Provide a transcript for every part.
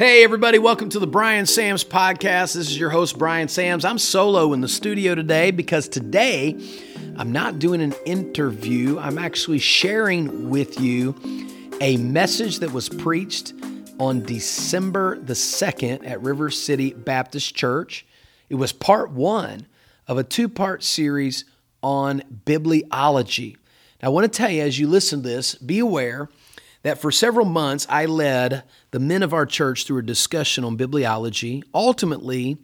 Hey, everybody, welcome to the Bryan Sams podcast. This is your host, Bryan Sams. I'm solo in the studio today because today I'm not doing an interview. I'm actually sharing with you a message that was preached on December the 2nd at River City Baptist Church. It was part one of a two part series on bibliology. Now, I want to tell you as you listen to this, be aware that for several months I led the men of our church through a discussion on bibliology, ultimately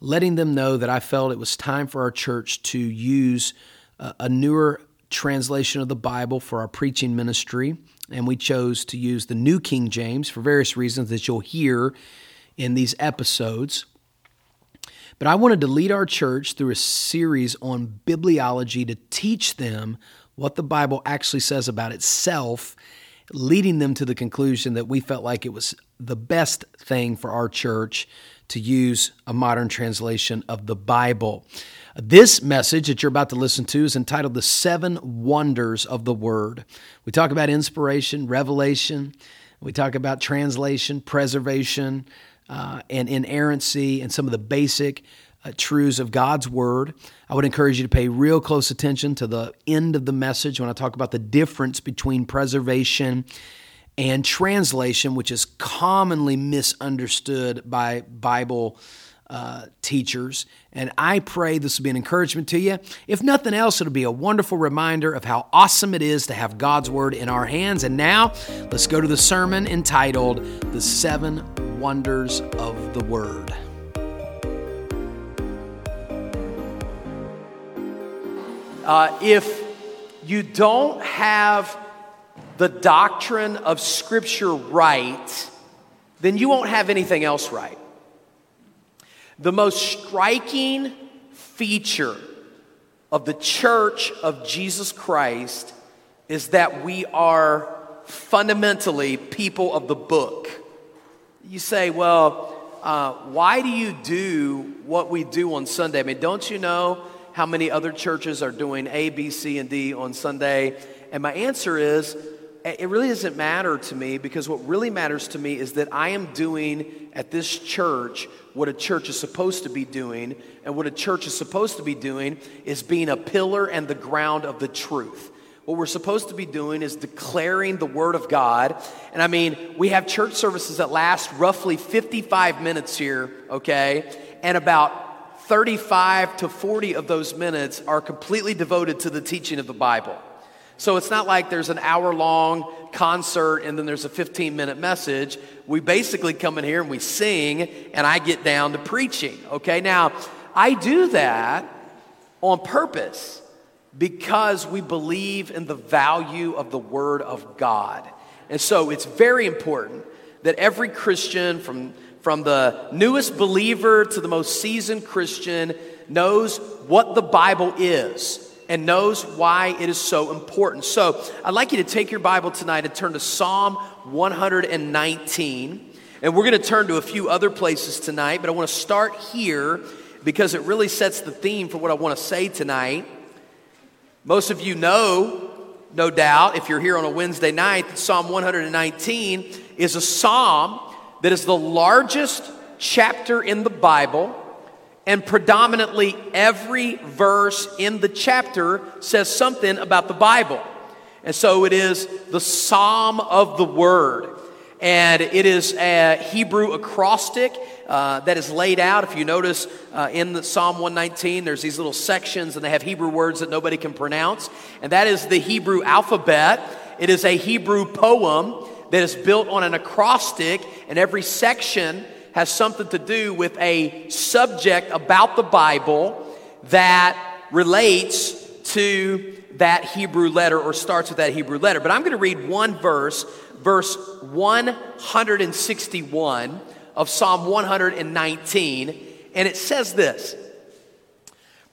letting them know that I felt it was time for our church to use uh, a newer translation of the Bible for our preaching ministry. And we chose to use the New King James for various reasons that you'll hear in these episodes. But I wanted to lead our church through a series on bibliology to teach them what the Bible actually says about itself leading them to the conclusion that we felt like it was the best thing for our church to use a modern translation of the Bible. This message that you're about to listen to is entitled The Seven Wonders of the Word. We talk about inspiration, revelation, we talk about translation, preservation, uh, and inerrancy, and some of the basic uh, truths of God's Word. I would encourage you to pay real close attention to the end of the message when I talk about the difference between preservation and translation, which is commonly misunderstood by Bible uh, teachers. And I pray this will be an encouragement to you. If nothing else, it'll be a wonderful reminder of how awesome it is to have God's Word in our hands. And now, let's go to the sermon entitled The Seven Wonders of the Word. Uh, if you don't have the doctrine of Scripture right, then you won't have anything else right. The most striking feature of the church of Jesus Christ is that we are fundamentally people of the book. You say, well, uh, why do you do what we do on Sunday? I mean, don't you know how many other churches are doing A, B, C, and D on Sunday? And my answer is, it really doesn't matter to me because what really matters to me is that I am doing at this church what a church is supposed to be doing. And what a church is supposed to be doing is being a pillar and the ground of the truth. What we're supposed to be doing is declaring the Word of God. And I mean, we have church services that last roughly 55 minutes here, okay? And about 35 to 40 of those minutes are completely devoted to the teaching of the Bible. So it's not like there's an hour long concert and then there's a 15 minute message. We basically come in here and we sing and I get down to preaching. Okay, now I do that on purpose because we believe in the value of the Word of God. And so it's very important that every Christian from from the newest believer to the most seasoned Christian, knows what the Bible is and knows why it is so important. So I'd like you to take your Bible tonight and turn to Psalm 119. And we're going to turn to a few other places tonight, but I want to start here because it really sets the theme for what I want to say tonight. Most of you know, no doubt, if you're here on a Wednesday night, that Psalm 119 is a psalm that is the largest chapter in the Bible, and predominantly every verse in the chapter says something about the Bible. And so it is the Psalm of the Word. And it is a Hebrew acrostic uh, that is laid out. If you notice uh, in the Psalm 119, there's these little sections and they have Hebrew words that nobody can pronounce. And that is the Hebrew alphabet. It is a Hebrew poem that is built on an acrostic, and every section has something to do with a subject about the Bible that relates to that Hebrew letter or starts with that Hebrew letter. But I'm going to read one verse, verse 161 of Psalm 119, and it says this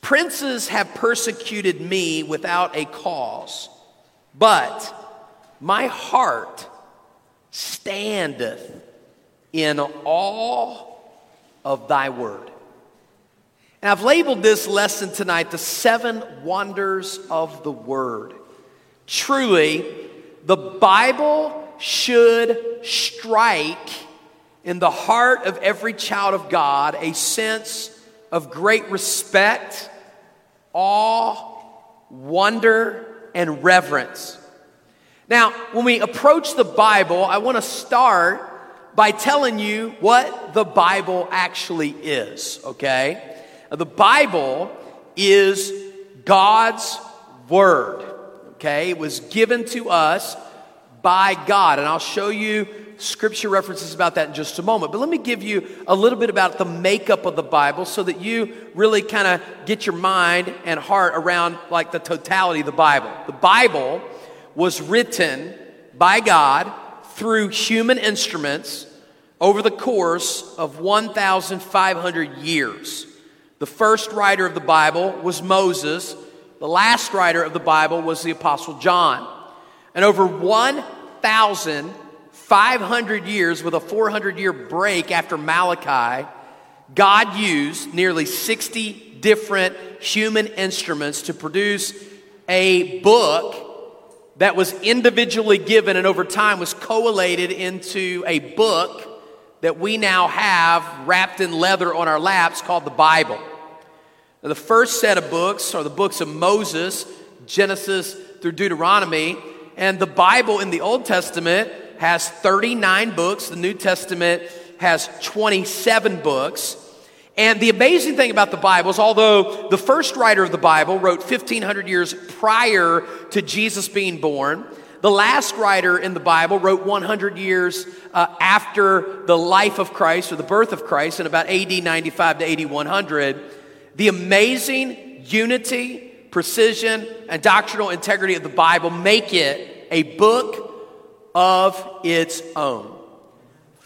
Princes have persecuted me without a cause, but my heart standeth in awe of thy word. And I've labeled this lesson tonight the seven wonders of the word. Truly, the Bible should strike in the heart of every child of God a sense of great respect, awe, wonder, and reverence. Now, when we approach the Bible, I want to start by telling you what the Bible actually is, okay? The Bible is God's Word, okay? It was given to us by God, and I'll show you scripture references about that in just a moment. But let me give you a little bit about the makeup of the Bible so that you really kind of get your mind and heart around like the totality of the Bible. The Bible was written by God through human instruments over the course of 1,500 years. The first writer of the Bible was Moses. The last writer of the Bible was the Apostle John. And over 1,500 years, with a 400 year break after Malachi, God used nearly 60 different human instruments to produce a book that was individually given and over time was collated into a book that we now have wrapped in leather on our laps called the Bible. Now, the first set of books are the books of Moses, Genesis through Deuteronomy, and the Bible in the Old Testament has 39 books, the New Testament has 27 books. And the amazing thing about the Bible is, although the first writer of the Bible wrote 1500 years prior to Jesus being born, the last writer in the Bible wrote 100 years uh, after the life of Christ or the birth of Christ in about AD 95 to AD 100. The amazing unity, precision, and doctrinal integrity of the Bible make it a book of its own.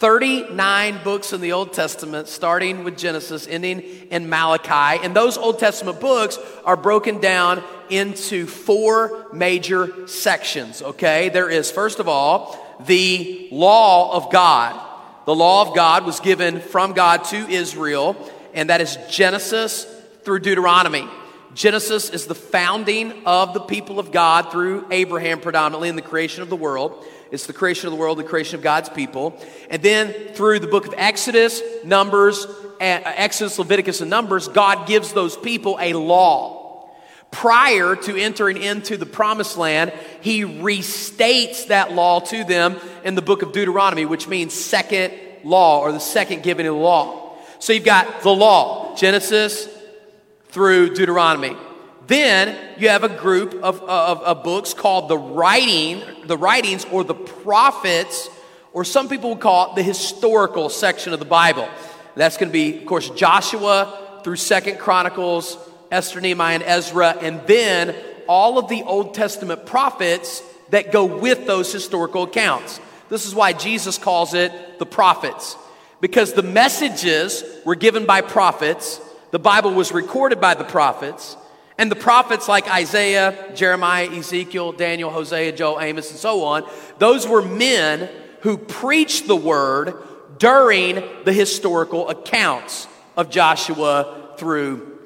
39 books in the Old Testament, starting with Genesis, ending in Malachi. And those Old Testament books are broken down into four major sections, okay? There is, first of all, the law of God. The law of God was given from God to Israel, and that is Genesis through Deuteronomy. Genesis is the founding of the people of God through Abraham, predominantly in the creation of the world. It's the creation of the world, the creation of God's people. And then through the book of Exodus, Numbers, eh, eh, Exodus, Leviticus, and Numbers, God gives those people a law. Prior to entering into the promised land, he restates that law to them in the book of Deuteronomy, which means second law or the second giving of the law. So you've got the law, Genesis through Deuteronomy. Then you have a group of, of, of, books called the writing, the writings or the prophets, or some people would call it the historical section of the Bible. That's going to be, of course, Joshua through Second Chronicles, Esther, Nehemiah, and Ezra, and then all of the Old Testament prophets that go with those historical accounts. This is why Jesus calls it the prophets, because the messages were given by prophets, the Bible was recorded by the prophets, and the prophets like Isaiah, Jeremiah, Ezekiel, Daniel, Hosea, Joel, Amos, and so on, those were men who preached the word during the historical accounts of Joshua through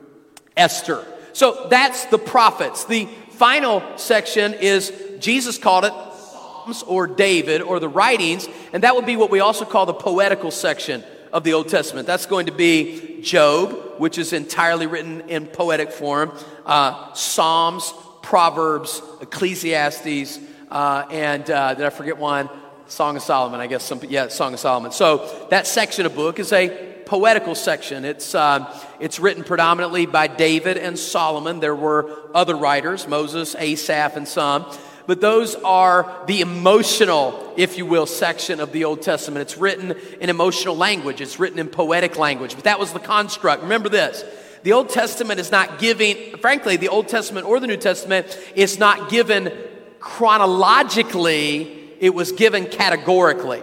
Esther. So that's the prophets. The final section is Jesus called it Psalms or David or the writings, and that would be what we also call the poetical section of the Old Testament. That's going to be Job, which is entirely written in poetic form, uh, Psalms, Proverbs, Ecclesiastes, uh, and uh, did I forget one? Song of Solomon, I guess. Some, yeah, Song of Solomon. So that section of book is a poetical section. It's, uh, it's written predominantly by David and Solomon. There were other writers, Moses, Asaph, and some but those are the emotional, if you will, section of the Old Testament. It's written in emotional language, it's written in poetic language, but that was the construct. Remember this. The Old Testament is not giving, frankly, the Old Testament or the New Testament is not given chronologically, it was given categorically.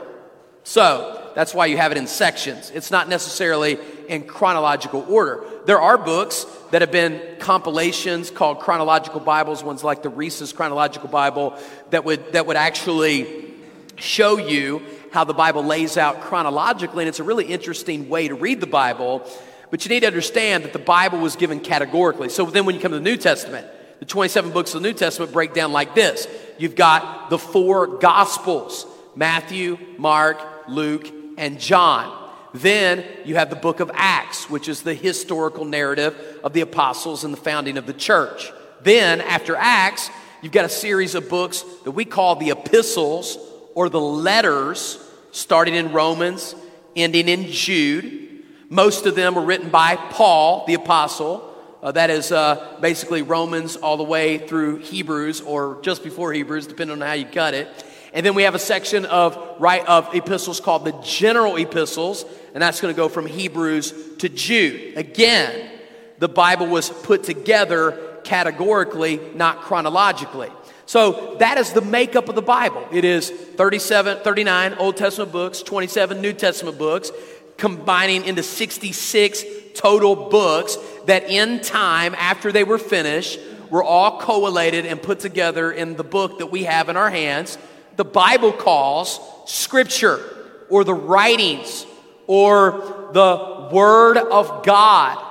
So, that's why you have it in sections. It's not necessarily in chronological order. There are books that have been compilations called chronological Bibles, ones like the Reese's Chronological Bible, that would, that would actually show you how the Bible lays out chronologically. And it's a really interesting way to read the Bible. But you need to understand that the Bible was given categorically. So then when you come to the New Testament, the 27 books of the New Testament break down like this. You've got the four Gospels Matthew, Mark, Luke, and John. Then you have the book of Acts, which is the historical narrative of the apostles and the founding of the church. Then, after Acts, you've got a series of books that we call the epistles or the letters, starting in Romans, ending in Jude. Most of them were written by Paul, the apostle. Uh, that is uh, basically Romans all the way through Hebrews or just before Hebrews, depending on how you cut it. And then we have a section of right of epistles called the general epistles, and that's going to go from Hebrews to Jude. Again, the Bible was put together categorically, not chronologically. So that is the makeup of the Bible. It is 37, 39 Old Testament books, 27 New Testament books, combining into 66 total books that in time, after they were finished, were all collated and put together in the book that we have in our hands. The Bible calls Scripture or the writings or the Word of God.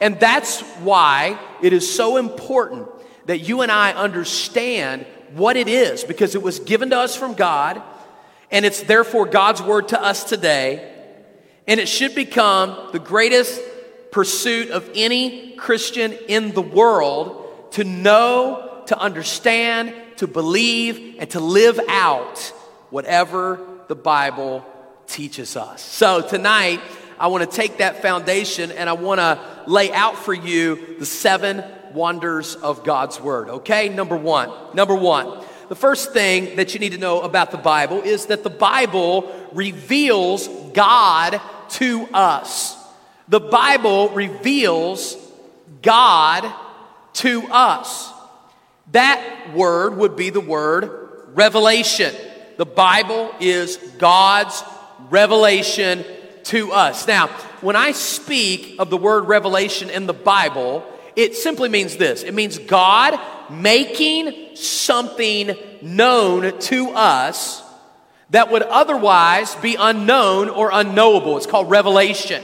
And that's why it is so important that you and I understand what it is because it was given to us from God and it's therefore God's word to us today. And it should become the greatest pursuit of any Christian in the world to know, to understand, to believe, and to live out whatever the Bible teaches us. So tonight, I want to take that foundation and I want to lay out for you the seven wonders of God's Word. Okay, number one. Number one. The first thing that you need to know about the Bible is that the Bible reveals God to us. The Bible reveals God to us. That word would be the word revelation. The Bible is God's revelation to us. Now, when I speak of the word revelation in the Bible, it simply means this it means God making something known to us that would otherwise be unknown or unknowable. It's called revelation.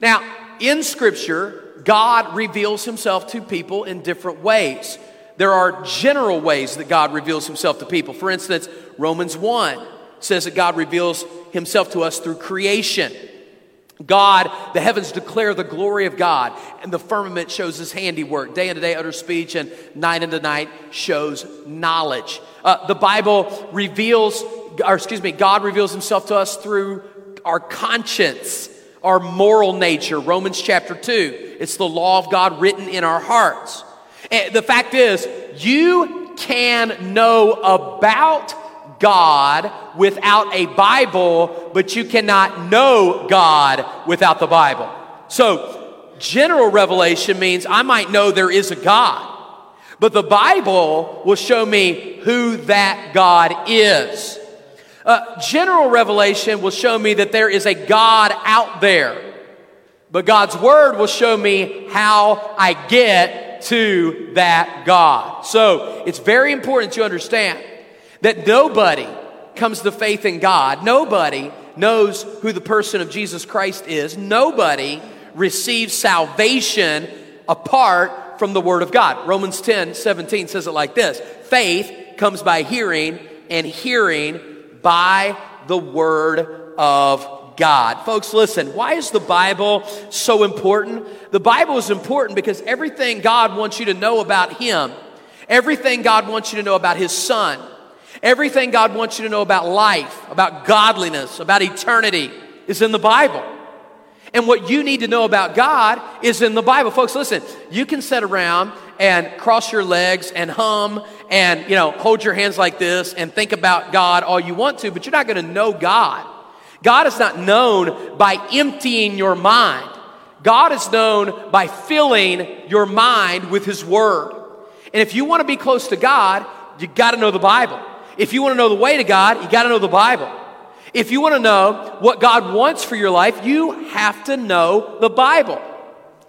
Now, in Scripture, God reveals himself to people in different ways. There are general ways that God reveals himself to people. For instance, Romans 1 says that God reveals himself to us through creation. God, the heavens declare the glory of God, and the firmament shows his handiwork. Day into day utter speech, and night into night shows knowledge. Uh, the Bible reveals, or excuse me, God reveals himself to us through our conscience, our moral nature. Romans chapter 2. It's the law of God written in our hearts. The fact is, you can know about God without a Bible, but you cannot know God without the Bible. So, general revelation means I might know there is a God, but the Bible will show me who that God is. Uh, general revelation will show me that there is a God out there, but God's Word will show me how I get to that God. So, it's very important to understand that nobody comes to faith in God. Nobody knows who the person of Jesus Christ is. Nobody receives salvation apart from the Word of God. Romans 10 17 says it like this Faith comes by hearing, and hearing by the Word of God. Folks, listen, why is the Bible so important? The Bible is important because everything God wants you to know about Him, everything God wants you to know about His Son, Everything God wants you to know about life, about godliness, about eternity is in the Bible. And what you need to know about God is in the Bible. Folks, listen, you can sit around and cross your legs and hum and, you know, hold your hands like this and think about God all you want to, but you're not going to know God. God is not known by emptying your mind. God is known by filling your mind with His Word. And if you want to be close to God, you got to know the Bible. If you want to know the way to God, you got to know the Bible. If you want to know what God wants for your life, you have to know the Bible.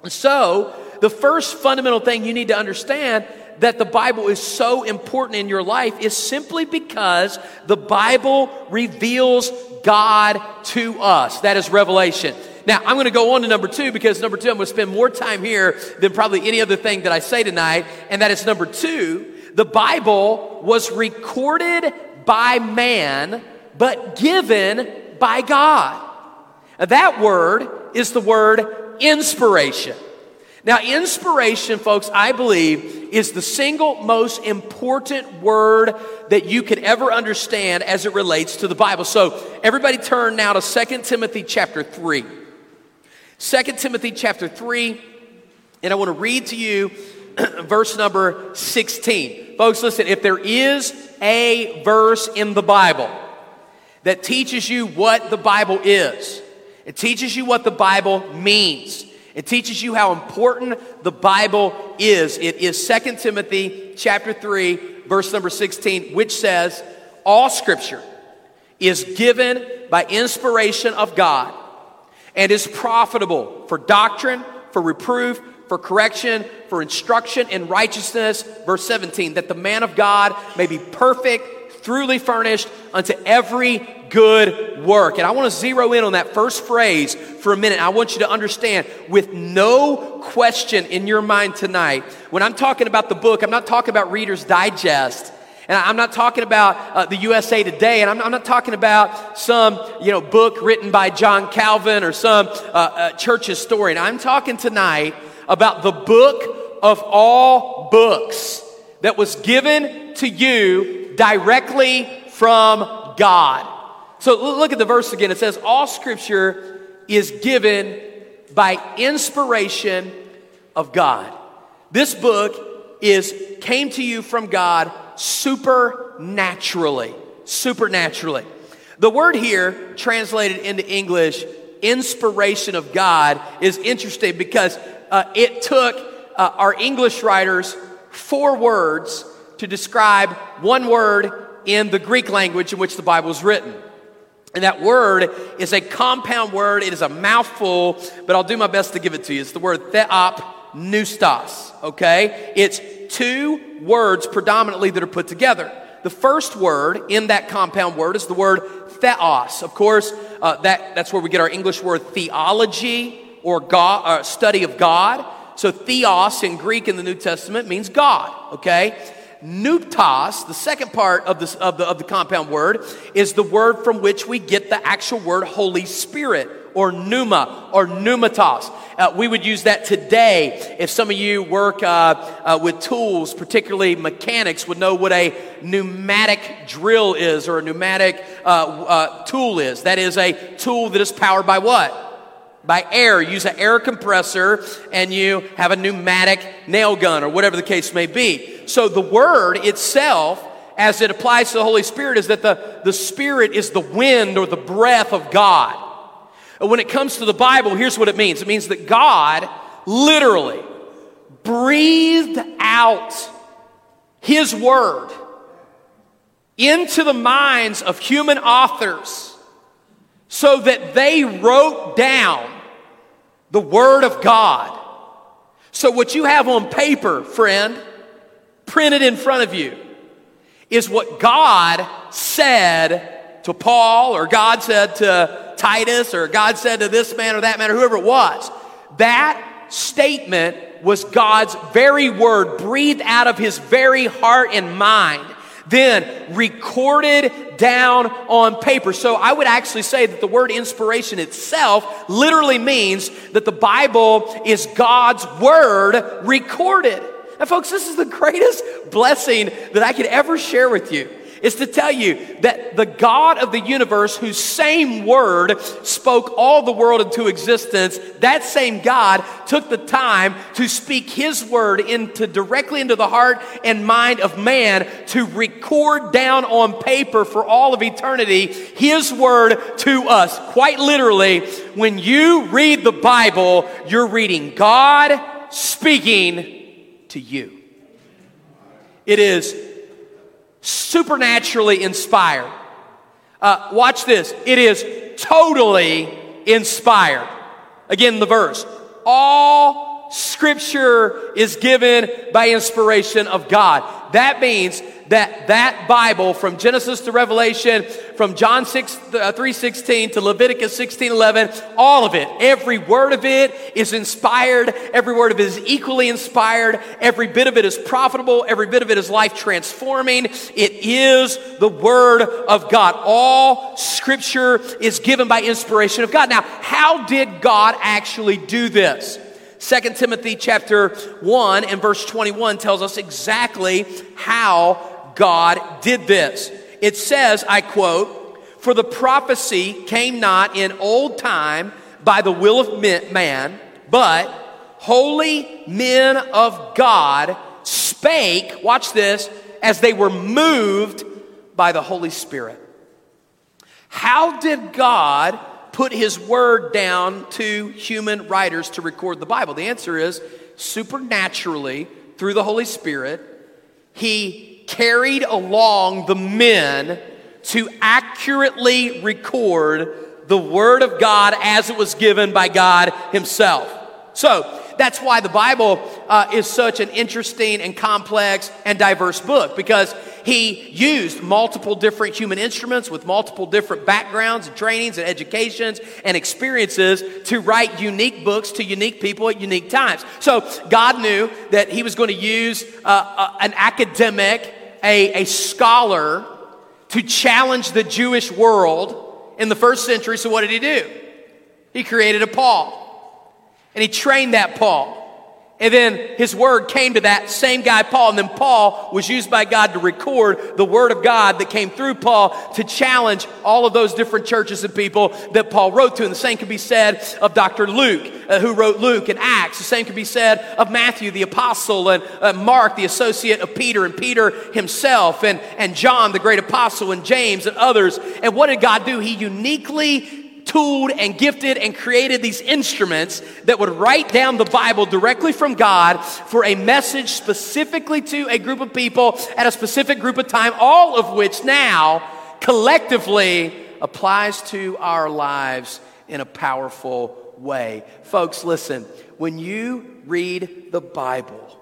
So, the first fundamental thing you need to understand that the Bible is so important in your life is simply because the Bible reveals God to us. That is revelation. Now, I'm going to go on to number two because number two, I'm going to spend more time here than probably any other thing that I say tonight, and that is number two the Bible was recorded by man, but given by God. Now, that word is the word inspiration. Now, inspiration, folks, I believe is the single most important word that you could ever understand as it relates to the Bible. So, everybody turn now to 2 Timothy chapter 3. 2 Timothy chapter 3, and I want to read to you verse number 16. Folks, listen, if there is a verse in the Bible that teaches you what the Bible is, it teaches you what the Bible means. It teaches you how important the Bible is. It is 2 Timothy chapter 3 verse number 16 which says all scripture is given by inspiration of God and is profitable for doctrine, for reproof, for correction, for instruction in righteousness. Verse 17, that the man of God may be perfect, truly furnished unto every good work. And I want to zero in on that first phrase for a minute. I want you to understand with no question in your mind tonight, when I'm talking about the book, I'm not talking about Reader's Digest. And I'm not talking about uh, the USA Today, and I'm, I'm, not talking about some you know book written by John Calvin or some uh, uh, church historian. I'm talking tonight about the book of all books that was given to you directly from God. So look at the verse again. It says, All scripture is given by inspiration of God. This book is came to you from God supernaturally. Supernaturally. The word here, translated into English, inspiration of God, is interesting because uh, it took uh, our English writers four words to describe one word in the Greek language in which the Bible is written. And that word is a compound word. It is a mouthful, but I'll do my best to give it to you. It's the word theopneustos, okay? It's two words predominantly that are put together. The first word in that compound word is the word theos. Of course, uh, that, that's where we get our English word theology or God, uh, study of God. So theos in Greek in the New Testament means God, okay? Pneustos, the second part of, this, of, the, of the compound word, is the word from which we get the actual word Holy Spirit or pneuma or pneumatos. Uh, we would use that today if some of you work uh, uh, with tools, particularly mechanics, would know what a pneumatic drill is or a pneumatic uh, uh, tool is. That is a tool that is powered by what? By air. Use an air compressor and you have a pneumatic nail gun or whatever the case may be. So the word itself, as it applies to the Holy Spirit, is that the, the Spirit is the wind or the breath of God. When it comes to the Bible, here's what it means. It means that God literally breathed out His Word into the minds of human authors so that they wrote down the Word of God. So, what you have on paper, friend, printed in front of you, is what God said to Paul, or God said to Titus, or God said to this man or that man, or whoever it was. That statement was God's very word, breathed out of his very heart and mind then recorded down on paper. So I would actually say that the word inspiration itself literally means that the Bible is God's word recorded. And folks, this is the greatest blessing that I could ever share with you is to tell you that the God of the universe, whose same word spoke all the world into existence, that same God took the time to speak his word into directly into the heart and mind of man to record down on paper for all of eternity his word to us. Quite literally, when you read the Bible, you're reading God speaking to you. It is supernaturally inspired. Uh, watch this. It is totally inspired. Again, the verse. All scripture is given by inspiration of God. That means that that Bible from Genesis to Revelation, from John 6, uh, 3.16 to Leviticus 16.11, all of it, every word of it is inspired. Every word of it is equally inspired. Every bit of it is profitable. Every bit of it is life transforming. It is the Word of God. All Scripture is given by inspiration of God. Now, how did God actually do this? 2 Timothy chapter 1 and verse 21 tells us exactly how God did this. It says, I quote, For the prophecy came not in old time by the will of man, but holy men of God spake, watch this, as they were moved by the Holy Spirit. How did God put his word down to human writers to record the Bible? The answer is supernaturally, through the Holy Spirit, he carried along the men to accurately record the word of God as it was given by God himself. So, that's why the Bible uh, is such an interesting and complex and diverse book because he used multiple different human instruments with multiple different backgrounds and trainings and educations and experiences to write unique books to unique people at unique times. So God knew that he was going to use uh, uh, an academic, a, a scholar to challenge the Jewish world in the first century. So what did he do? He created a Paul. And he trained that Paul. And then his word came to that same guy, Paul. And then Paul was used by God to record the word of God that came through Paul to challenge all of those different churches and people that Paul wrote to. And the same can be said of Dr. Luke, uh, who wrote Luke and Acts. The same can be said of Matthew, the apostle, and uh, Mark, the associate of Peter, and Peter himself, and, and John, the great apostle, and James, and others. And what did God do? He uniquely tooled and gifted and created these instruments that would write down the Bible directly from God for a message specifically to a group of people at a specific group of time, all of which now collectively applies to our lives in a powerful way. Folks, listen, when you read the Bible,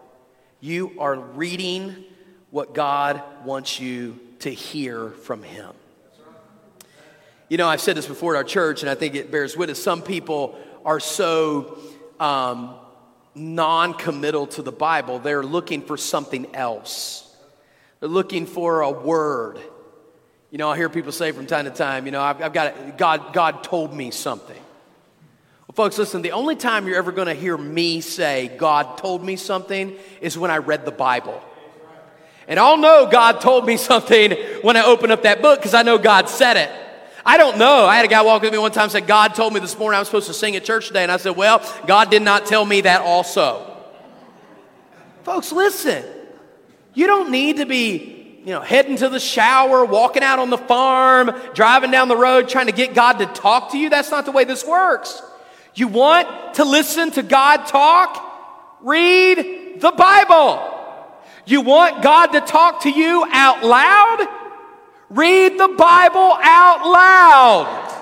you are reading what God wants you to hear from Him. You know, I've said this before at our church, and I think it bears witness. Some people are so um, non committal to the Bible, they're looking for something else. They're looking for a word. You know, I hear people say from time to time, you know, I've, I've got, God, God told me something. Well, folks, listen, the only time you're ever going to hear me say, God told me something, is when I read the Bible. And I'll know God told me something when I open up that book because I know God said it. I don't know. I had a guy walk with me one time and said, God told me this morning I was supposed to sing at church today. And I said, Well, God did not tell me that also. Folks, listen. You don't need to be, you know, heading to the shower, walking out on the farm, driving down the road, trying to get God to talk to you. That's not the way this works. You want to listen to God talk? Read the Bible. You want God to talk to you out loud? Read the Bible out loud.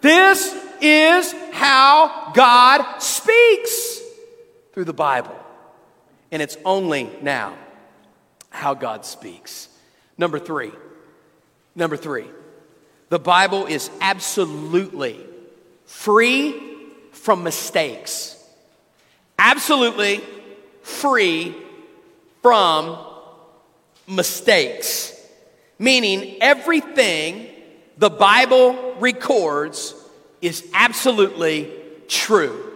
This is how God speaks through the Bible. And it's only now how God speaks. Number three. Number three. The Bible is absolutely free from mistakes. Absolutely free from mistakes meaning everything the Bible records is absolutely true.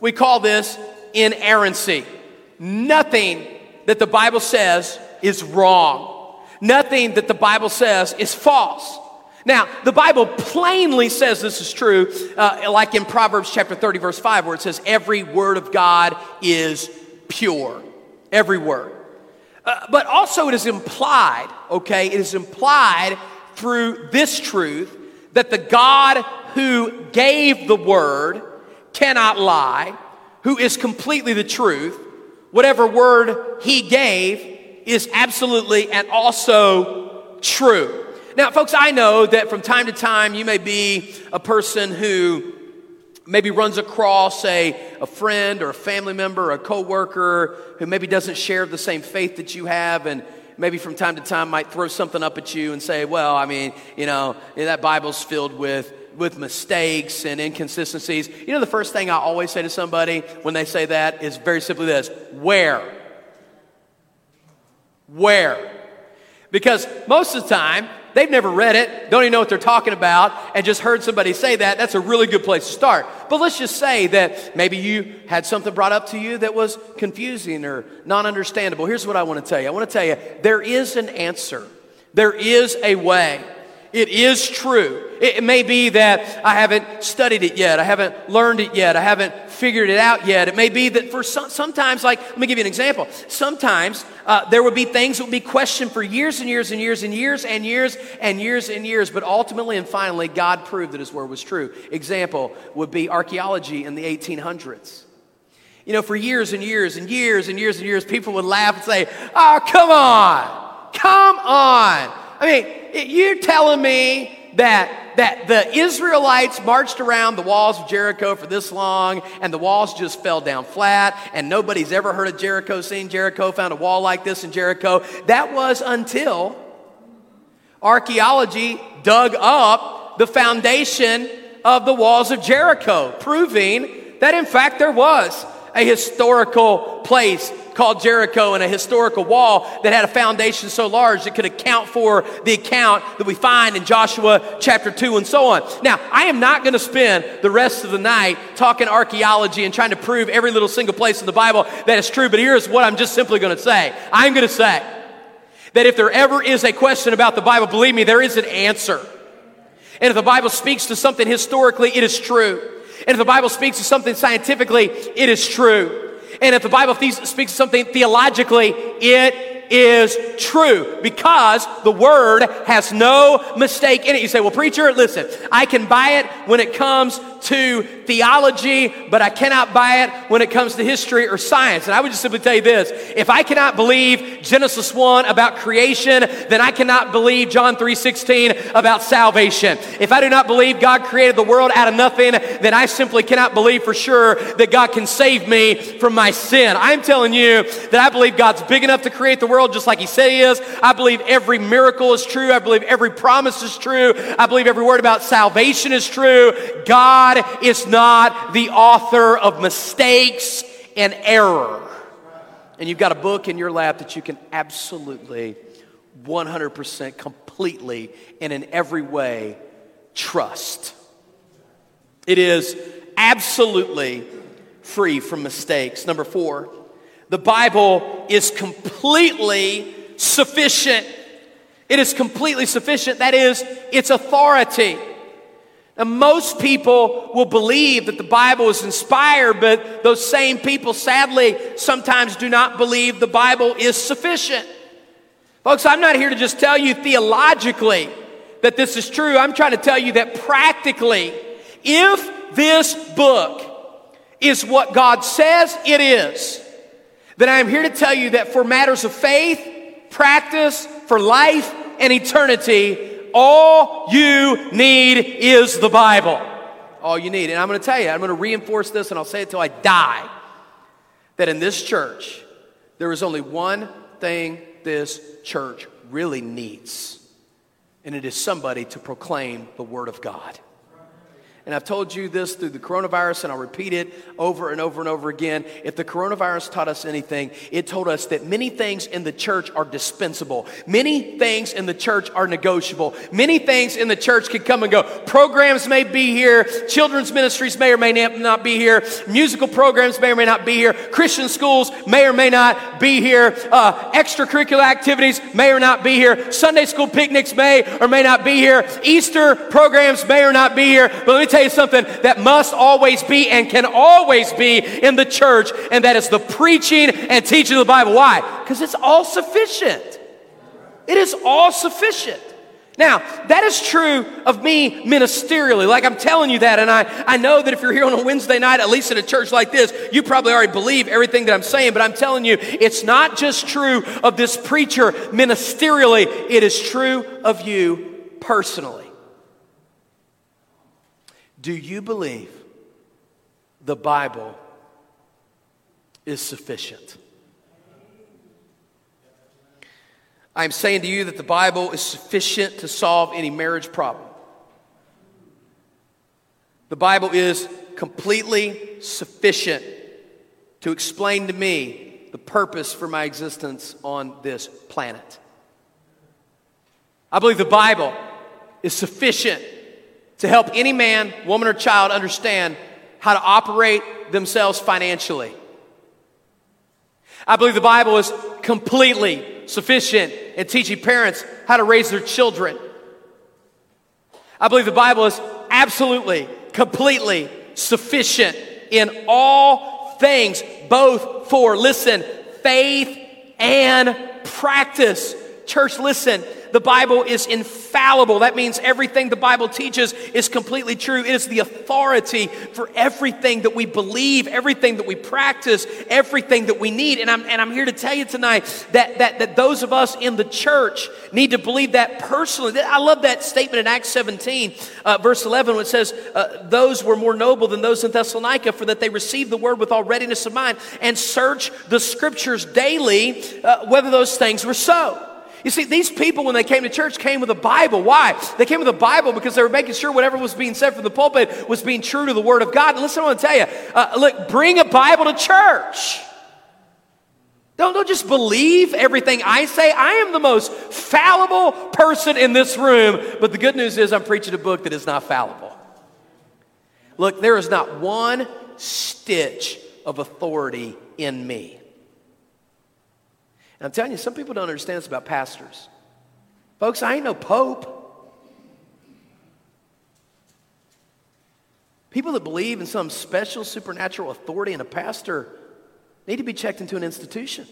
We call this inerrancy. Nothing that the Bible says is wrong. Nothing that the Bible says is false. Now, the Bible plainly says this is true, uh, like in Proverbs chapter 30, verse 5, where it says, Every word of God is pure. Every word. Uh, but also, it is implied, okay, it is implied through this truth that the God who gave the word cannot lie, who is completely the truth. Whatever word he gave is absolutely and also true. Now, folks, I know that from time to time you may be a person who maybe runs across a, a friend or a family member or a coworker who maybe doesn't share the same faith that you have and maybe from time to time might throw something up at you and say, well, I mean, you know, that Bible's filled with with mistakes and inconsistencies. You know, the first thing I always say to somebody when they say that is very simply this where? Where? Because most of the time, they've never read it, don't even know what they're talking about, and just heard somebody say that. That's a really good place to start. But let's just say that maybe you had something brought up to you that was confusing or non understandable. Here's what I want to tell you I want to tell you there is an answer, there is a way. It is true. It may be that I haven't studied it yet. I haven't learned it yet. I haven't figured it out yet. It may be that for some, sometimes, like, let me give you an example. Sometimes uh, there would be things that would be questioned for years and years and years and years and years and years and years, but ultimately and finally, God proved that His word was true. Example would be archaeology in the 1800s. You know, for years and years and years and years and years, people would laugh and say, Oh, come on, come on. I mean, you're telling me that, that the Israelites marched around the walls of Jericho for this long and the walls just fell down flat and nobody's ever heard of Jericho, seen Jericho, found a wall like this in Jericho. That was until archaeology dug up the foundation of the walls of Jericho, proving that in fact there was a historical place called Jericho and a historical wall that had a foundation so large it could account for the account that we find in Joshua chapter 2 and so on. Now, I am not going to spend the rest of the night talking archaeology and trying to prove every little single place in the Bible that is true, but here's what I'm just simply going to say. I'm going to say that if there ever is a question about the Bible, believe me, there is an answer. And if the Bible speaks to something historically, it is true. And if the Bible speaks to something scientifically, it is true. And if the Bible speaks something theologically, it is true because the word has no mistake in it. You say, well, preacher, listen, I can buy it when it comes to theology, but I cannot buy it when it comes to history or science. And I would just simply tell you this if I cannot believe Genesis 1 about creation, then I cannot believe John 3:16 about salvation. If I do not believe God created the world out of nothing, then I simply cannot believe for sure that God can save me from my sin. I'm telling you that I believe God's big enough to create the world world just like He said He is. I believe every miracle is true. I believe every promise is true. I believe every word about salvation is true. God is not the author of mistakes and error. And you've got a book in your lap that you can absolutely, 100%, completely, and in every way trust. It is absolutely free from mistakes. Number four, the Bible is completely sufficient. It is completely sufficient. That is, its authority. And most people will believe that the Bible is inspired, but those same people, sadly, sometimes do not believe the Bible is sufficient. Folks, I'm not here to just tell you theologically that this is true. I'm trying to tell you that practically, if this book is what God says it is, then I am here to tell you that for matters of faith, practice, for life and eternity, all you need is the Bible. All you need. And I'm going to tell you, I'm going to reinforce this and I'll say it till I die that in this church, there is only one thing this church really needs, and it is somebody to proclaim the Word of God. And I've told you this through the coronavirus, and I'll repeat it over and over and over again. If the coronavirus taught us anything, it told us that many things in the church are dispensable. Many things in the church are negotiable. Many things in the church can come and go. Programs may be here, children's ministries may or may not be here, musical programs may or may not be here, Christian schools may or may not be here, uh, extracurricular activities may or not be here, Sunday school picnics may or may not be here, Easter programs may or not be here. But let me tell tell you something that must always be and can always be in the church, and that is the preaching and teaching of the Bible. Why? Because it's all sufficient. It is all sufficient. Now, that is true of me ministerially. Like I'm telling you that, and I, I know that if you're here on a Wednesday night, at least in a church like this, you probably already believe everything that I'm saying, but I'm telling you, it's not just true of this preacher ministerially, it is true of you personally. Do you believe the Bible is sufficient? I'm saying to you that the Bible is sufficient to solve any marriage problem. The Bible is completely sufficient to explain to me the purpose for my existence on this planet. I believe the Bible is sufficient to help any man, woman, or child understand how to operate themselves financially. I believe the Bible is completely sufficient in teaching parents how to raise their children. I believe the Bible is absolutely, completely sufficient in all things, both for, listen, faith and practice. Church, listen, the Bible is infallible. That means everything the Bible teaches is completely true. It is the authority for everything that we believe, everything that we practice, everything that we need. And I'm, and I'm here to tell you tonight that, that, that those of us in the church need to believe that personally. I love that statement in Acts 17, uh, verse 11, when it says, uh, Those were more noble than those in Thessalonica, for that they received the word with all readiness of mind and search the scriptures daily uh, whether those things were so. You see, these people, when they came to church, came with a Bible. Why? They came with a Bible because they were making sure whatever was being said from the pulpit was being true to the Word of God. And listen, I want to tell you uh, look, bring a Bible to church. Don't, don't just believe everything I say. I am the most fallible person in this room, but the good news is I'm preaching a book that is not fallible. Look, there is not one stitch of authority in me. And I'm telling you, some people don't understand this about pastors. Folks, I ain't no pope. People that believe in some special supernatural authority in a pastor need to be checked into an institution.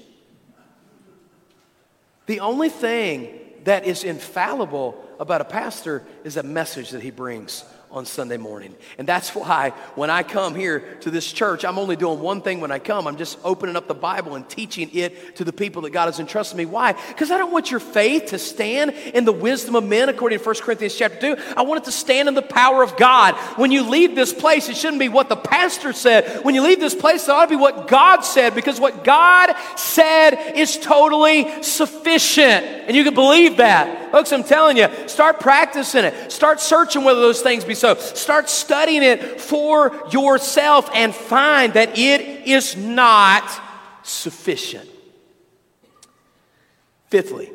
The only thing that is infallible about a pastor is a message that he brings on Sunday morning. And that's why when I come here to this church, I'm only doing one thing when I come. I'm just opening up the Bible and teaching it to the people that God has entrusted me. Why? Because I don't want your faith to stand in the wisdom of men, according to 1 Corinthians chapter 2. I want it to stand in the power of God. When you leave this place, it shouldn't be what the pastor said. When you leave this place, it ought to be what God said, because what God said is totally sufficient. And you can believe that. Folks, I'm telling you, start practicing it. Start searching whether those things be so. Start studying it for yourself and find that it is not sufficient. Fifthly,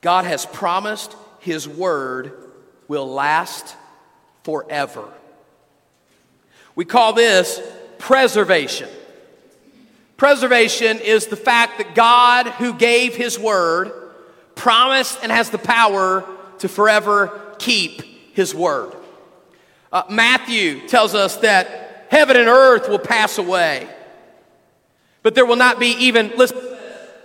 God has promised His word will last forever. We call this preservation. Preservation is the fact that God, who gave His word, promised and has the power to forever keep his word. Uh, Matthew tells us that heaven and earth will pass away, but there will not be even, listen,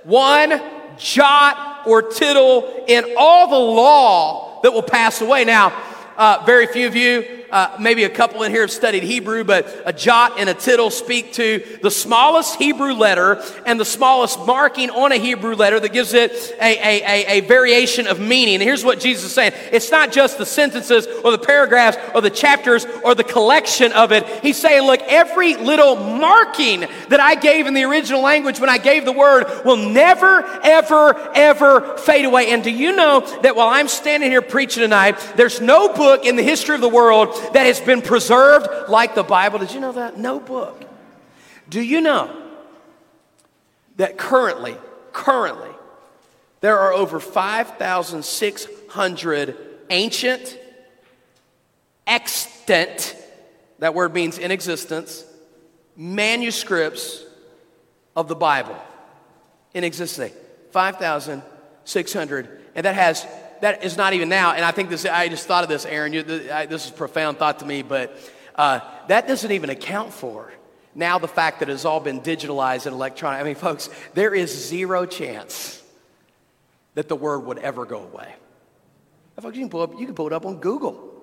one jot or tittle in all the law that will pass away. Now, uh, very few of you uh, maybe a couple in here have studied Hebrew, but a jot and a tittle speak to the smallest Hebrew letter and the smallest marking on a Hebrew letter that gives it a, a, a, a variation of meaning. And here's what Jesus is saying it's not just the sentences or the paragraphs or the chapters or the collection of it. He's saying, look, every little marking that I gave in the original language when I gave the word will never, ever, ever fade away. And do you know that while I'm standing here preaching tonight, there's no book in the history of the world that has been preserved like the Bible. Did you know that? No book. Do you know that currently, currently, there are over 5,600 ancient, extant, that word means in existence, manuscripts of the Bible in existence. 5,600. And that has that is not even now. And I think this, I just thought of this, Aaron. You, this is profound thought to me, but uh, that doesn't even account for now the fact that it's all been digitalized and electronic. I mean, folks, there is zero chance that the word would ever go away. Folks, you can pull, up, you can pull it up on Google.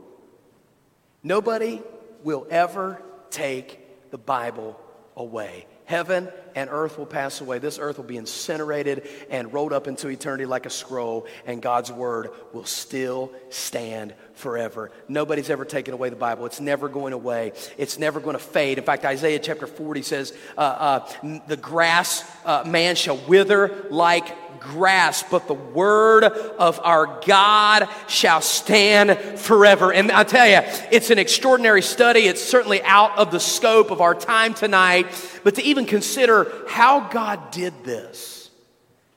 Nobody will ever take the Bible away. Heaven and earth will pass away. This earth will be incinerated and rolled up into eternity like a scroll, and God's word will still stand forever. Nobody's ever taken away the Bible. It's never going away. It's never going to fade. In fact, Isaiah chapter 40 says, uh, uh, The grass uh, man shall wither like grasp, but the word of our God shall stand forever. And I tell you, it's an extraordinary study. It's certainly out of the scope of our time tonight, but to even consider how God did this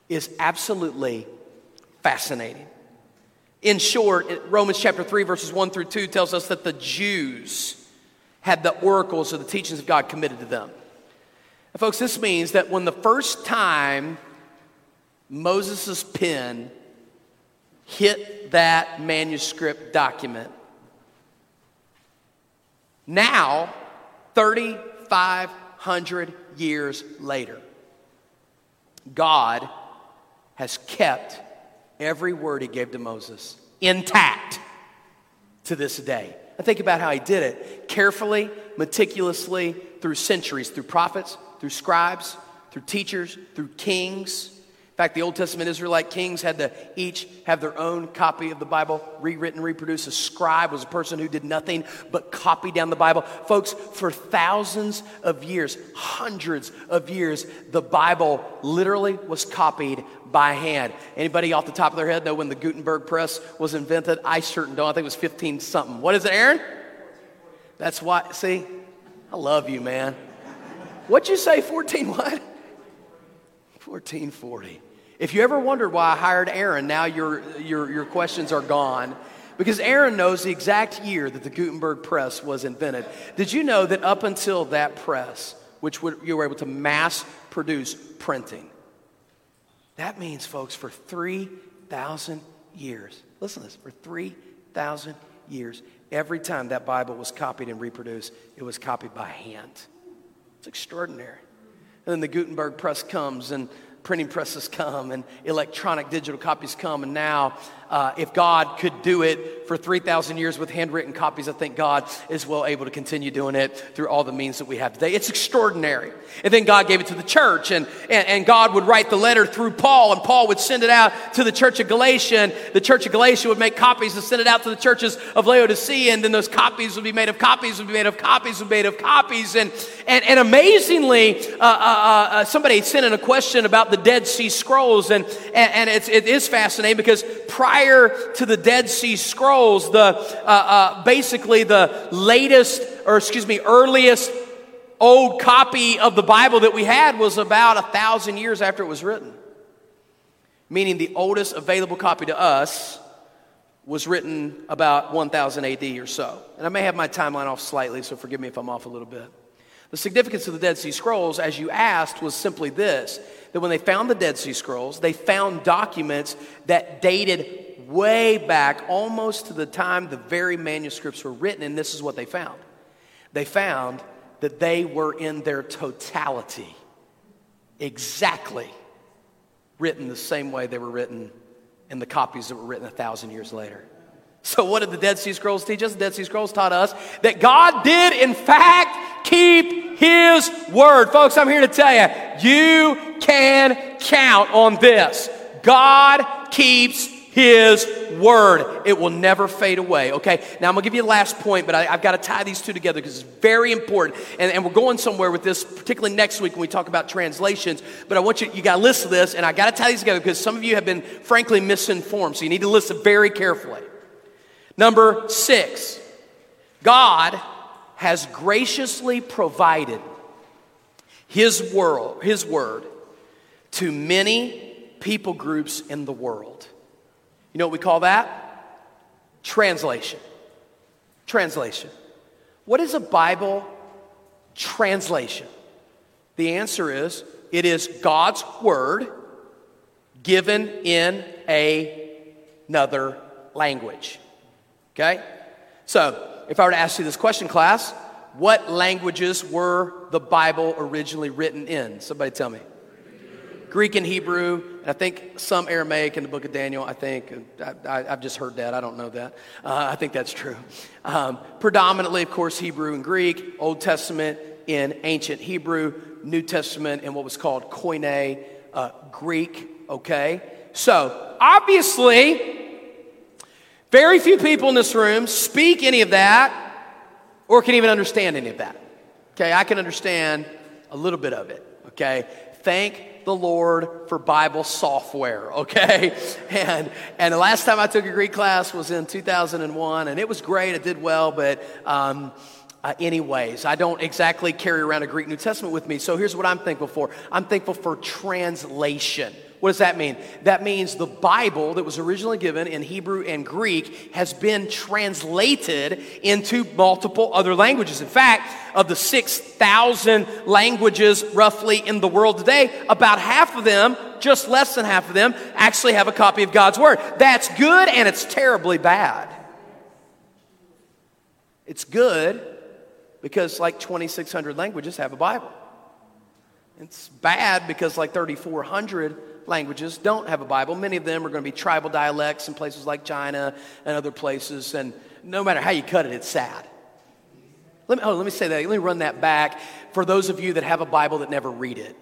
is absolutely fascinating. In short, Romans chapter 3, verses 1 through 2 tells us that the Jews had the oracles or the teachings of God committed to them. And folks, this means that when the first time Moses' pen hit that manuscript document. Now, 3,500 years later, God has kept every word he gave to Moses intact to this day. I think about how he did it carefully, meticulously, through centuries, through prophets, through scribes, through teachers, through kings in fact, the Old Testament Israelite kings had to each have their own copy of the Bible, rewritten, reproduced. A scribe was a person who did nothing but copy down the Bible. Folks, for thousands of years, hundreds of years, the Bible literally was copied by hand. Anybody off the top of their head know when the Gutenberg press was invented? I certain don't. I think it was 15 something. What is it, Aaron? That's why, see, I love you, man. What'd you say, 14 what? 1440. If you ever wondered why I hired Aaron, now your, your, your questions are gone. Because Aaron knows the exact year that the Gutenberg press was invented. Did you know that up until that press, which you were able to mass produce printing, that means, folks, for 3,000 years, listen to this, for 3,000 years, every time that Bible was copied and reproduced, it was copied by hand. It's extraordinary. And then the Gutenberg press comes and printing presses come and electronic digital copies come. And now, uh, if God could do it for 3,000 years with handwritten copies, I think God is well able to continue doing it through all the means that we have today. It's extraordinary. And then God gave it to the church, and, and, and God would write the letter through Paul, and Paul would send it out to the church of Galatia, the church of Galatia would make copies and send it out to the churches of Laodicea, and then those copies would be made of copies, would be made of copies, would be made of copies. And, and, and amazingly, uh, uh, uh, uh somebody sent in a question about the Dead Sea Scrolls, and, and, and it's, it is fascinating because prior to the Dead Sea Scrolls, the, uh, uh, basically the latest, or excuse me, earliest old copy of the Bible that we had was about a thousand years after it was written. Meaning the oldest available copy to us was written about 1000 AD or so. And I may have my timeline off slightly, so forgive me if I'm off a little bit. The significance of the Dead Sea Scrolls, as you asked, was simply this that when they found the Dead Sea Scrolls, they found documents that dated way back almost to the time the very manuscripts were written, and this is what they found. They found that they were in their totality exactly written the same way they were written in the copies that were written a thousand years later. So, what did the Dead Sea Scrolls teach us? The Dead Sea Scrolls taught us that God did, in fact, keep His word. Folks, I'm here to tell you, you can count on this. God keeps his word. It will never fade away. Okay, now I'm gonna give you a last point, but I, have got to tie these two together because it's very important. And, and, we're going somewhere with this, particularly next week when we talk about translations. But I want you, you got to listen to this, and I got to tie these together because some of you have been, frankly, misinformed. So you need to listen very carefully. Number six, God has graciously provided His world, His word, to many people groups in the world. You know what we call that? Translation. Translation. What is a Bible translation? The answer is it is God's word given in a, another language. Okay? So, if I were to ask you this question, class, what languages were the Bible originally written in? Somebody tell me. Greek and Hebrew, and I think some Aramaic in the book of Daniel. I think. I, have just heard that. I don't know that. Uh, I think that's true. Um, predominantly, of course, Hebrew and Greek, Old Testament in ancient Hebrew, New Testament in what was called Koine uh, Greek, okay? So, obviously, very few people in this room speak any of that or can even understand any of that. Okay, I can understand a little bit of it, okay? Thank the Lord for Bible software, okay? And, and the last time I took a Greek class was in 2001, and it was great, it did well, but um, uh, anyways, I don't exactly carry around a Greek New Testament with me, so here's what I'm thankful for I'm thankful for translation. What does that mean? That means the Bible that was originally given in Hebrew and Greek has been translated into multiple other languages. In fact, of the 6,000 languages roughly in the world today, about half of them, just less than half of them, actually have a copy of God's Word. That's good and it's terribly bad. It's good because like 2,600 languages have a Bible. It's bad because like 3,400 languages don't have a Bible. Many of them are going to be tribal dialects in places like China and other places. And no matter how you cut it, it's sad. Let me, oh, let me say that. Let me run that back for those of you that have a Bible that never read it.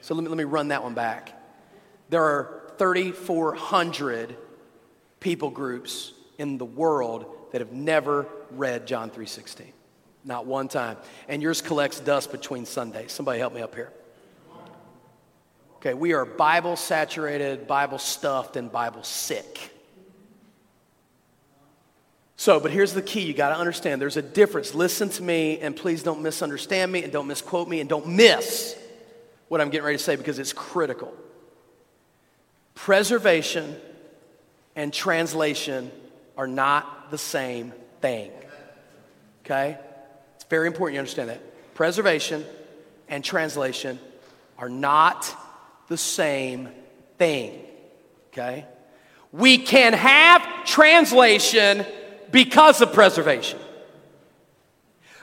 So let me, let me run that one back. There are 3,400 people groups in the world that have never read John 3.16. Not one time. And yours collects dust between Sundays. Somebody help me up here. Okay, we are Bible saturated, Bible stuffed, and Bible sick. So, but here's the key you got to understand there's a difference. Listen to me, and please don't misunderstand me, and don't misquote me, and don't miss what I'm getting ready to say because it's critical. Preservation and translation are not the same thing. Okay? It's very important you understand that. Preservation and translation are not the same thing. Okay? We can have translation because of preservation.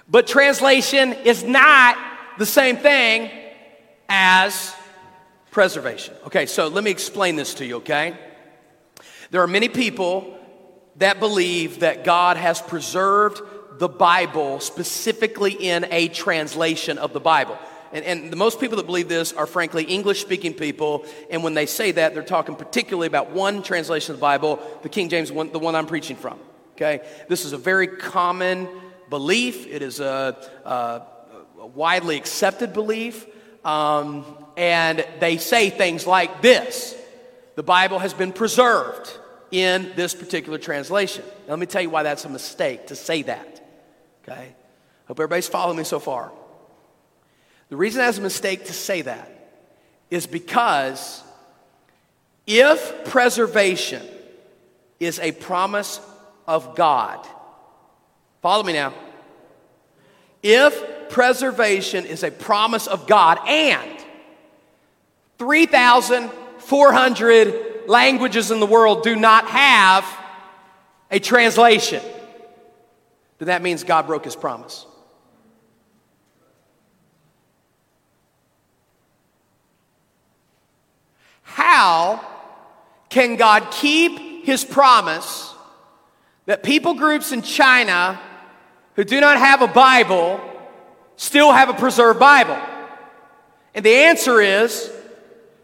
But translation is not the same thing as preservation. Okay, so let me explain this to you, okay? There are many people that believe that God has preserved the Bible specifically in a translation of the Bible. And, and the most people that believe this are frankly English speaking people. And when they say that, they're talking particularly about one translation of the Bible, the King James one, the one I'm preaching from. Okay? This is a very common belief, it is a, a, a widely accepted belief. Um, and they say things like this The Bible has been preserved in this particular translation. Now, let me tell you why that's a mistake to say that. Okay? Hope everybody's following me so far. The reason that's a mistake to say that is because if preservation is a promise of God, follow me now. If preservation is a promise of God and 3,400 languages in the world do not have a translation, then that means God broke his promise. How can God keep his promise that people groups in China who do not have a Bible still have a preserved Bible? And the answer is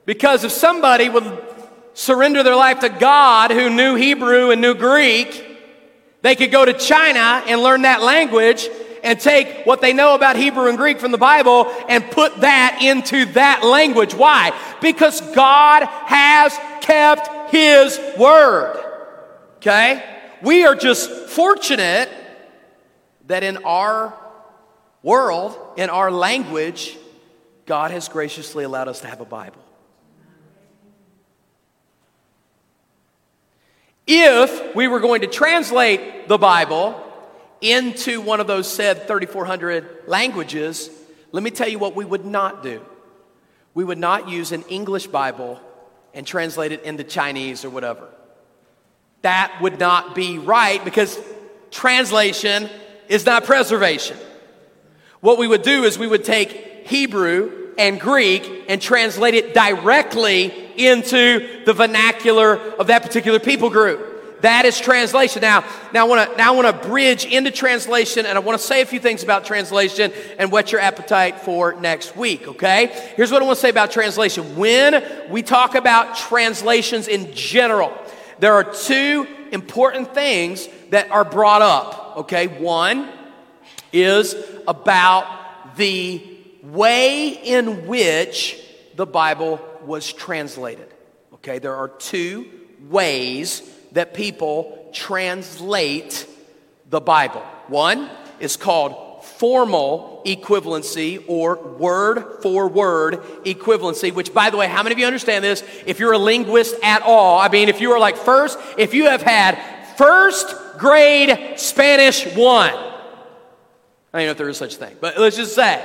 because if somebody would surrender their life to God who knew Hebrew and knew Greek, they could go to China and learn that language and take what they know about Hebrew and Greek from the Bible and put that into that language. Why? Because God has kept His word. Okay? We are just fortunate that in our world, in our language, God has graciously allowed us to have a Bible. If we were going to translate the Bible into one of those said 3,400 languages, let me tell you what we would not do. We would not use an English Bible and translate it into Chinese or whatever. That would not be right because translation is not preservation. What we would do is we would take Hebrew and Greek and translate it directly into the vernacular of that particular people group. That is translation. Now, now I want to now I want to bridge into translation, and I want to say a few things about translation and whet your appetite for next week. Okay? Here's what I want to say about translation. When we talk about translations in general, there are two important things that are brought up. Okay, one is about the way in which the Bible was translated. Okay, there are two ways that people translate the Bible. One is called formal equivalency or word for word equivalency, which, by the way, how many of you understand this? If you're a linguist at all, I mean, if you are like first, if you have had first grade Spanish one, I don't know if there is such a thing, but let's just say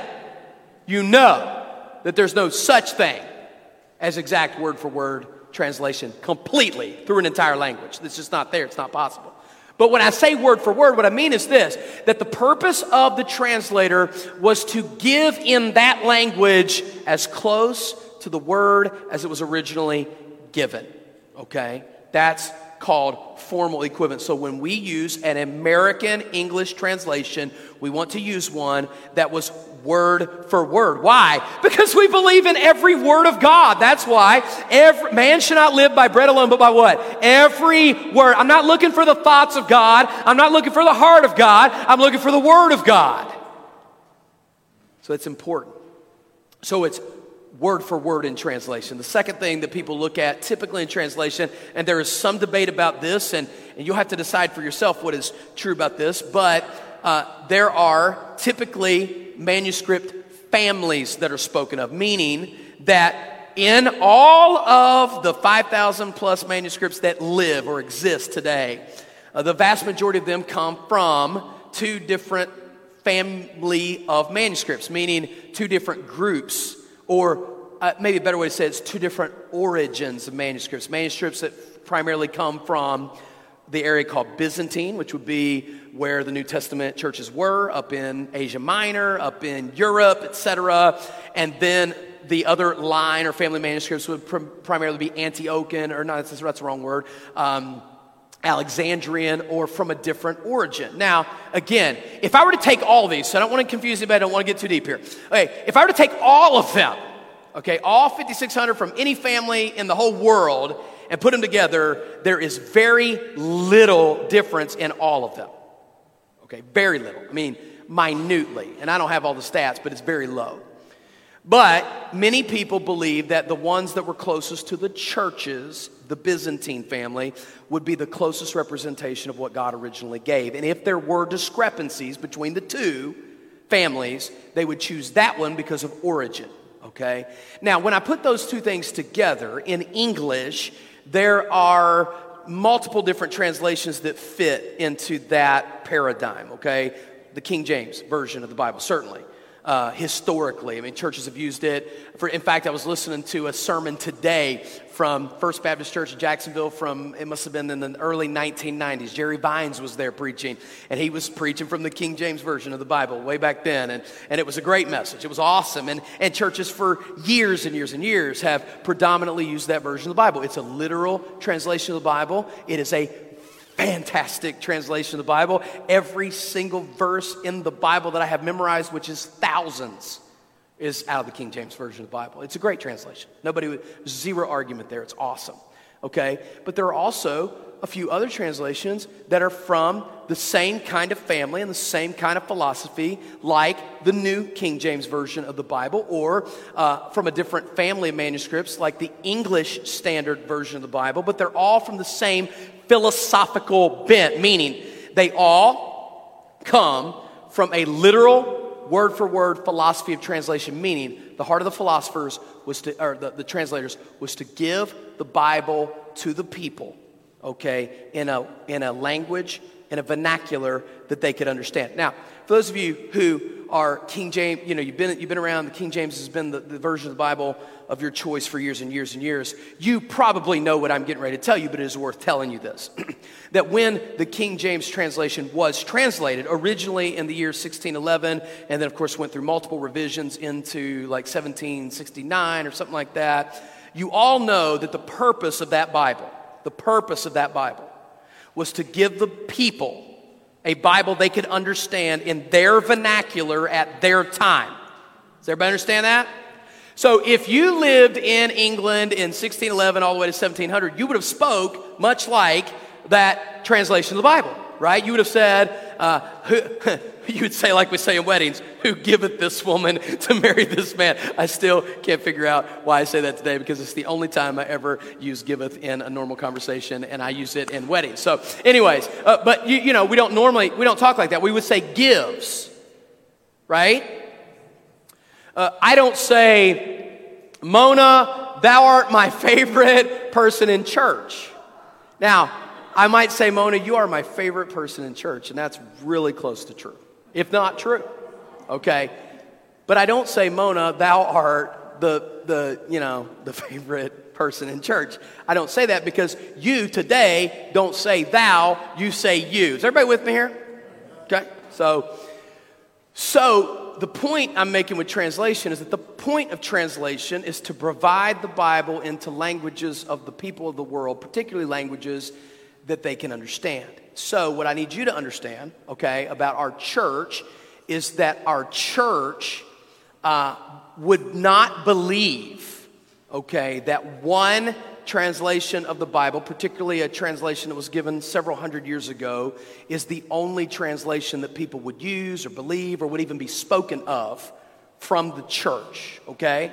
you know that there's no such thing as exact word for word translation completely through an entire language. It's just not there, it's not possible. But when I say word for word, what I mean is this that the purpose of the translator was to give in that language as close to the word as it was originally given. Okay? That's called formal equivalent. So when we use an American English translation, we want to use one that was word for word. Why? Because we believe in every word of God. That's why every man should not live by bread alone, but by what? Every word. I'm not looking for the thoughts of God. I'm not looking for the heart of God. I'm looking for the word of God. So it's important. So it's word for word in translation. The second thing that people look at typically in translation, and there is some debate about this, and, and you'll have to decide for yourself what is true about this, but uh, there are typically manuscript families that are spoken of, meaning that in all of the 5,000 plus manuscripts that live or exist today, uh, the vast majority of them come from two different family of manuscripts, meaning two different groups or uh, maybe a better way to say it, it's two different origins of manuscripts. Manuscripts that primarily come from the area called Byzantine, which would be where the New Testament churches were, up in Asia Minor, up in Europe, etc. And then the other line or family manuscripts would pr- primarily be Antiochian, or not, that's, that's the wrong word. Um, Alexandrian or from a different origin. Now, again, if I were to take all these, so I don't want to confuse anybody, I don't want to get too deep here. Okay, if I were to take all of them, okay, all 5,600 from any family in the whole world and put them together, there is very little difference in all of them. Okay, very little. I mean, minutely. And I don't have all the stats, but it's very low. But many people believe that the ones that were closest to the churches, the Byzantine family, would be the closest representation of what God originally gave. And if there were discrepancies between the two families, they would choose that one because of origin. Okay? Now, when I put those two things together in English, there are multiple different translations that fit into that paradigm, okay? The King James version of the Bible, certainly uh, historically. I mean, churches have used it. For, in fact, I was listening to a sermon today from First Baptist Church in Jacksonville from, it must have been in the early 1990s. Jerry Vines was there preaching, and he was preaching from the King James Version of the Bible way back then. And, and it was a great message. It was awesome. And, and churches for years and years and years have predominantly used that version of the Bible. It's a literal translation of the Bible, it is a fantastic translation of the Bible. Every single verse in the Bible that I have memorized, which is thousands, is out of the King James Version of the Bible. It's a great translation. Nobody, would, zero argument there. It's awesome. Okay? But there are also a few other translations that are from the same kind of family and the same kind of philosophy, like the New King James Version of the Bible, or uh, from a different family of manuscripts, like the English Standard Version of the Bible, but they're all from the same philosophical bent, meaning they all come from a literal word for word philosophy of translation, meaning the heart of the philosophers was to, or the, the translators was to give the Bible to the people, okay, in a, in a language, in a vernacular that they could understand. Now, for those of you who are King James, you know, you've been, you've been around, the King James has been the, the version of the Bible of your choice for years and years and years. You probably know what I'm getting ready to tell you, but it is worth telling you this. that when the King James translation was translated, originally in the year 1611, and then of course went through multiple revisions into like 1769 or something like that, you all know that the purpose of that Bible, the purpose of that Bible, was to give the people a Bible they could understand in their vernacular at their time. Does everybody understand that? So if you lived in England in 1611 all the way to 1700, you would have spoke much like that translation of the Bible, right? You would have said, uh, who, you would say like we say in weddings, who giveth this woman to marry this man? I still can't figure out why I say that today because it's the only time I ever use giveth in a normal conversation and I use it in weddings. So anyways, uh, but you, you know, we don't normally, we don't talk like that. We would say gives, right? Uh, I don't say, Mona, thou art my favorite person in church. Now, I might say, Mona, you are my favorite person in church, and that's really close to true, if not true. Okay? But I don't say, Mona, thou art the, the, you know, the favorite person in church. I don't say that because you today don't say thou, you say you. Is everybody with me here? Okay? So, so the point I'm making with translation is that the point of translation is to provide the Bible into languages of the people of the world, particularly languages that they can understand. So, what I need you to understand, okay, about our church is that our church uh, would not believe, okay, that one translation of the Bible, particularly a translation that was given several hundred years ago, is the only translation that people would use or believe or would even be spoken of from the church, okay?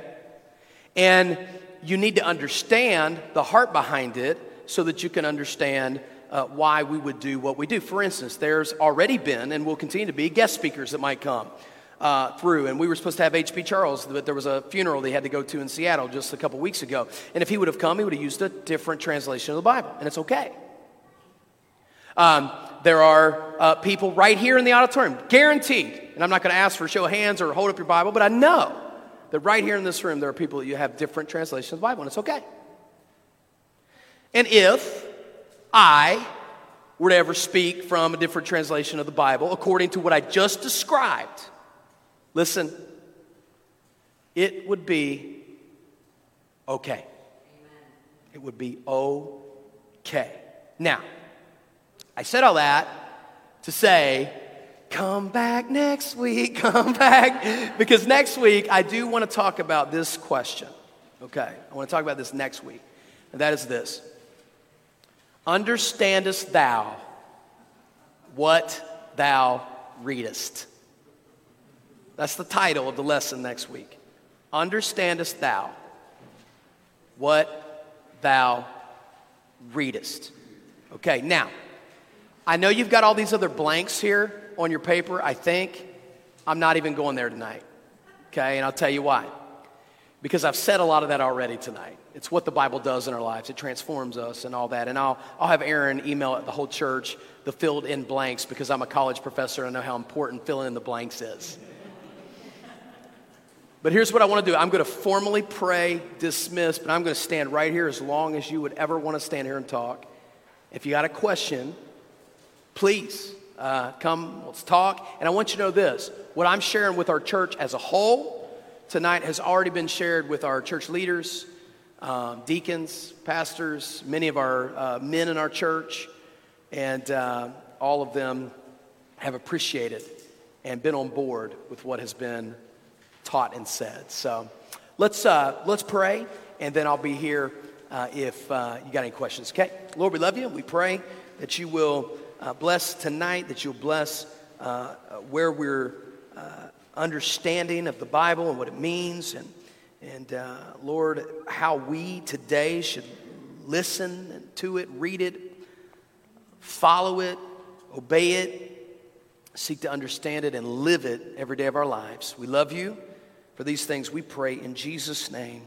And you need to understand the heart behind it so that you can understand uh, why we would do what we do. For instance, there's already been and will continue to be guest speakers that might come uh, through. And we were supposed to have H.B. Charles, but there was a funeral they had to go to in Seattle just a couple weeks ago. And if he would have come, he would have used a different translation of the Bible, and it's okay. Um, there are uh, people right here in the auditorium, guaranteed. And I'm not going to ask for show of hands or hold up your Bible, but I know that right here in this room, there are people that you have different translations of the Bible, and it's okay. And if I were to ever speak from a different translation of the Bible, according to what I just described, Listen, it would be okay. It would be okay. Now, I said all that to say, come back next week, come back. Because next week, I do want to talk about this question. Okay, I want to talk about this next week. And that is this Understandest thou what thou readest? That's the title of the lesson next week. Understandest thou what thou readest? Okay, now, I know you've got all these other blanks here on your paper. I think I'm not even going there tonight. Okay, and I'll tell you why. Because I've said a lot of that already tonight. It's what the Bible does in our lives. It transforms us and all that. And I'll, I'll have Aaron email the whole church the filled in blanks because I'm a college professor and I know how important filling in the blanks is. But here's what I want to do I'm going to formally pray, dismiss, but I'm going to stand right here as long as you would ever want to stand here and talk. If you got a question, please uh, come, let's talk. And I want you to know this what I'm sharing with our church as a whole tonight has already been shared with our church leaders, um, deacons, pastors, many of our uh, men in our church, and uh, all of them have appreciated and been on board with what has been taught and said. So let's, uh, let's pray, and then I'll be here uh, if uh, you got any questions. Okay? Lord, we love you. We pray that you will uh, bless tonight, that you'll bless uh, where we're uh, understanding of the Bible and what it means, and, and uh, Lord, how we today should listen to it, read it, follow it, obey it, seek to understand it, and live it every day of our lives. We love you. For these things we pray in Jesus' name.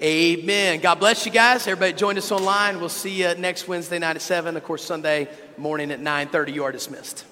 Amen. God bless you guys. Everybody join us online. We'll see you next Wednesday night at 7. Of course, Sunday morning at 9.30. You are dismissed.